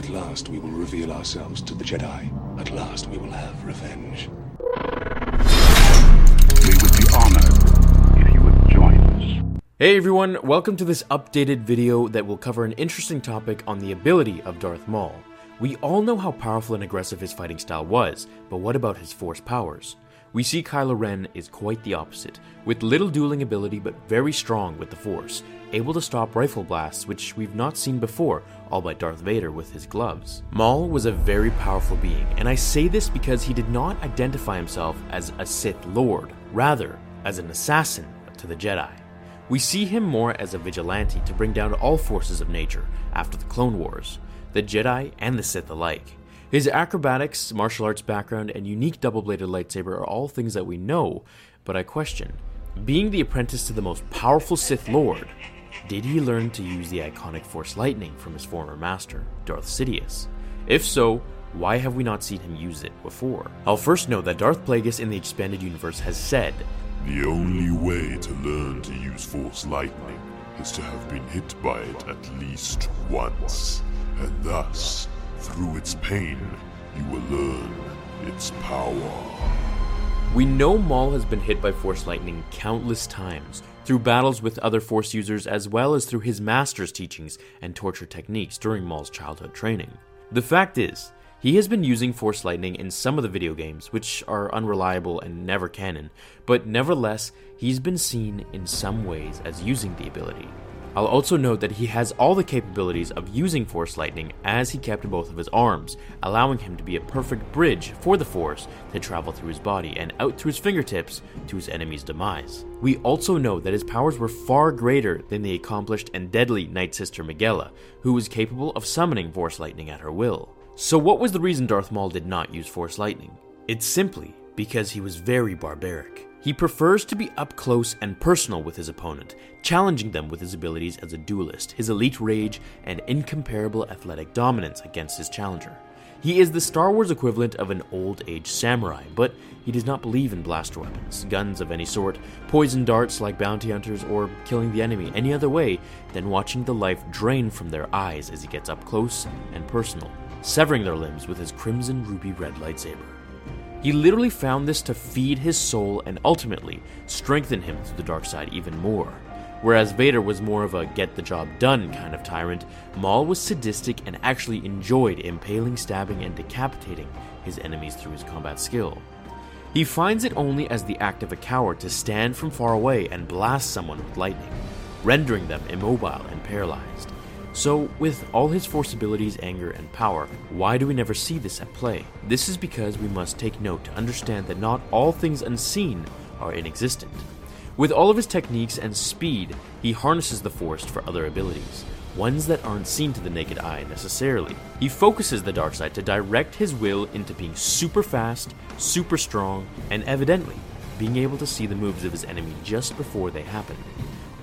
At last we will reveal ourselves to the Jedi. At last we will have revenge. We would be honored if you would join us. Hey everyone, welcome to this updated video that will cover an interesting topic on the ability of Darth Maul. We all know how powerful and aggressive his fighting style was, but what about his force powers? We see Kylo Ren is quite the opposite, with little dueling ability but very strong with the Force, able to stop rifle blasts which we've not seen before, all by Darth Vader with his gloves. Maul was a very powerful being, and I say this because he did not identify himself as a Sith Lord, rather, as an assassin to the Jedi. We see him more as a vigilante to bring down all forces of nature after the Clone Wars, the Jedi and the Sith alike. His acrobatics, martial arts background, and unique double bladed lightsaber are all things that we know, but I question. Being the apprentice to the most powerful Sith Lord, did he learn to use the iconic Force Lightning from his former master, Darth Sidious? If so, why have we not seen him use it before? I'll first note that Darth Plagueis in the expanded universe has said, The only way to learn to use Force Lightning is to have been hit by it at least once, and thus through its pain, you will learn its power. We know Maul has been hit by Force Lightning countless times, through battles with other Force users as well as through his master's teachings and torture techniques during Maul's childhood training. The fact is, he has been using Force Lightning in some of the video games, which are unreliable and never canon, but nevertheless, he's been seen in some ways as using the ability. I'll also note that he has all the capabilities of using Force Lightning as he kept both of his arms, allowing him to be a perfect bridge for the Force to travel through his body and out through his fingertips to his enemy's demise. We also know that his powers were far greater than the accomplished and deadly Night Sister Migella, who was capable of summoning Force Lightning at her will. So, what was the reason Darth Maul did not use Force Lightning? It's simply because he was very barbaric. He prefers to be up close and personal with his opponent, challenging them with his abilities as a duelist, his elite rage, and incomparable athletic dominance against his challenger. He is the Star Wars equivalent of an old age samurai, but he does not believe in blaster weapons, guns of any sort, poison darts like bounty hunters, or killing the enemy any other way than watching the life drain from their eyes as he gets up close and personal, severing their limbs with his crimson ruby red lightsaber. He literally found this to feed his soul and ultimately strengthen him to the dark side even more. Whereas Vader was more of a get the job done kind of tyrant, Maul was sadistic and actually enjoyed impaling, stabbing, and decapitating his enemies through his combat skill. He finds it only as the act of a coward to stand from far away and blast someone with lightning, rendering them immobile and paralyzed. So, with all his force abilities, anger, and power, why do we never see this at play? This is because we must take note to understand that not all things unseen are inexistent. With all of his techniques and speed, he harnesses the force for other abilities, ones that aren't seen to the naked eye necessarily. He focuses the dark side to direct his will into being super fast, super strong, and evidently being able to see the moves of his enemy just before they happen,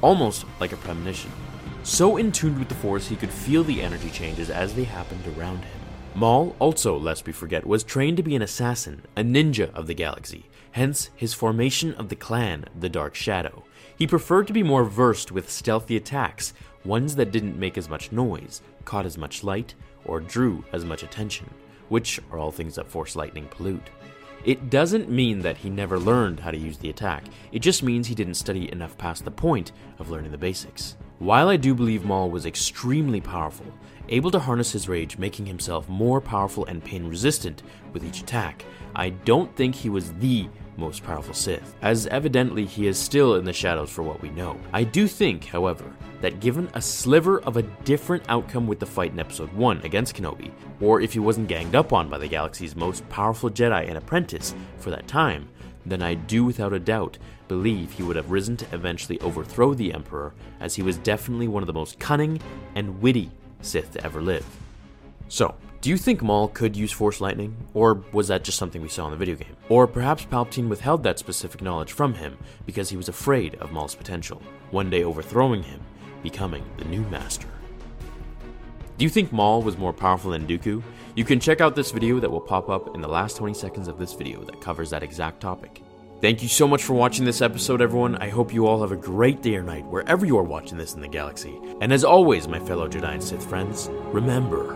almost like a premonition. So in tune with the Force, he could feel the energy changes as they happened around him. Maul, also, lest we forget, was trained to be an assassin, a ninja of the galaxy, hence his formation of the clan, the Dark Shadow. He preferred to be more versed with stealthy attacks, ones that didn't make as much noise, caught as much light, or drew as much attention, which are all things that Force Lightning pollute. It doesn't mean that he never learned how to use the attack, it just means he didn't study enough past the point of learning the basics. While I do believe Maul was extremely powerful, able to harness his rage, making himself more powerful and pain resistant with each attack, I don't think he was the most powerful Sith, as evidently he is still in the shadows for what we know. I do think, however, that given a sliver of a different outcome with the fight in Episode 1 against Kenobi, or if he wasn't ganged up on by the galaxy's most powerful Jedi and apprentice for that time, then I do without a doubt believe he would have risen to eventually overthrow the Emperor, as he was definitely one of the most cunning and witty Sith to ever live. So, do you think Maul could use Force Lightning, or was that just something we saw in the video game? Or perhaps Palpatine withheld that specific knowledge from him because he was afraid of Maul's potential, one day overthrowing him, becoming the new master. Do you think Maul was more powerful than Dooku? You can check out this video that will pop up in the last 20 seconds of this video that covers that exact topic. Thank you so much for watching this episode, everyone. I hope you all have a great day or night wherever you are watching this in the galaxy. And as always, my fellow Jedi and Sith friends, remember